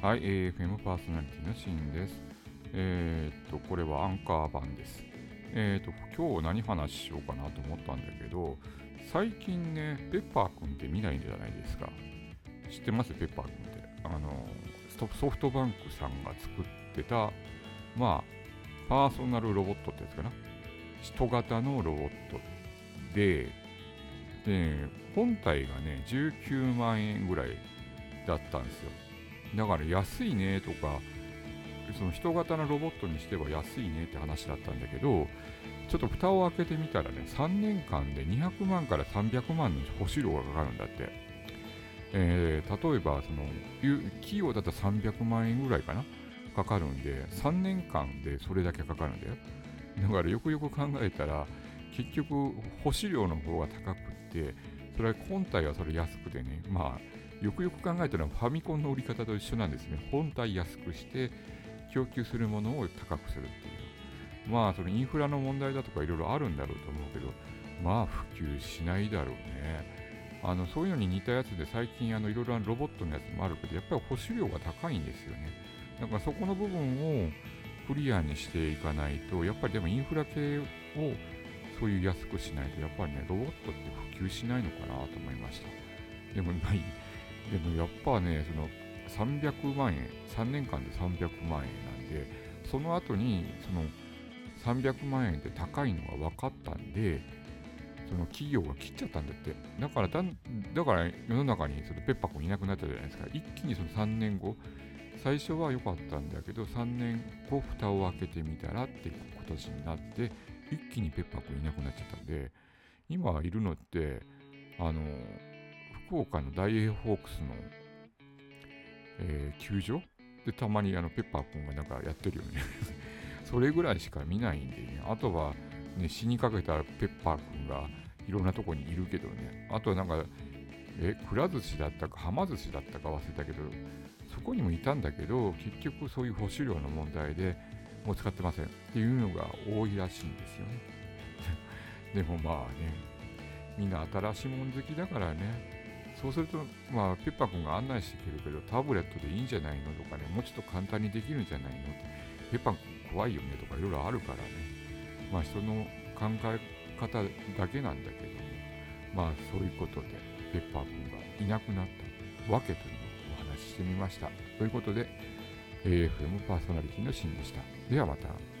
はい、AFM パーソナリティのシーンです。えー、っと、これはアンカー版です。えー、っと、今日何話しようかなと思ったんだけど、最近ね、ペッパーくんって見ないんじゃないですか。知ってます？ペッパーくんって。あの、ソフトバンクさんが作ってた、まあ、パーソナルロボットってやつかな。人型のロボットで、で、本体がね、19万円ぐらいだったんですよ。だから安いねとか、その人型のロボットにしては安いねって話だったんだけど、ちょっと蓋を開けてみたらね、3年間で200万から300万の保守料がかかるんだって。えー、例えば、その、企業だったら300万円ぐらいかな？かかるんで、3年間でそれだけかかるんだよ。だからよくよく考えたら、結局、保守料の方が高くって、それは本体はそれ安くてね、まあ、よくよく考えたらファミコンの売り方と一緒なんですね。本体安くして供給するものを高くするっていう。まあ、そのインフラの問題だとかいろいろあるんだろうと思うけど、まあ普及しないだろうね。あのそういうのに似たやつで最近あのいろいろロボットのやつもあるけど、やっぱり保守量が高いんですよね。だからそこの部分をクリアにしていかないと、やっぱりでもインフラ系をそういう安くしないと、やっぱりね、ロボットって普及しないのかなと思いました。でも、まあ、でもやっぱね、その300万円、3年間で300万円なんで、その後にその300万円って高いのが分かったんで、その企業が切っちゃったんだって。だからだ、だから世の中にそのペッパーくんいなくなったじゃないですか。一気にその3年後、最初は良かったんだけど、3年後、蓋を開けてみたらって今年になって、一気にペッパーくんいなくなっちゃったんで、今いるのって、あの、福岡の大英ホークスの、えー、球場？でたまにあのペッパーくんがなんかやってるよね それぐらいしか見ないんでね。あとは、ね、死にかけたペッパーくんがいろんなとこにいるけどね。あとはなんか、え、くら寿司だったか、はま寿司だったか忘れたけど、そこにもいたんだけど、結局そういう保守量の問題でもう使ってませんっていうのが多いらしいんですよね。でもまあね、みんな新しいもん好きだからね、そうすると、まあ、ペッパー君が案内してくれるけど、タブレットでいいんじゃないのとかね、もうちょっと簡単にできるんじゃないのって、ペッパー君怖いよねとかいろいろあるからね、まあ、人の考え方だけなんだけどまあ、そういうことで、ペッパー君がいなくなったわけというのをお話ししてみました。ということで、AFM パーソナリティのシーンでした。ではまた。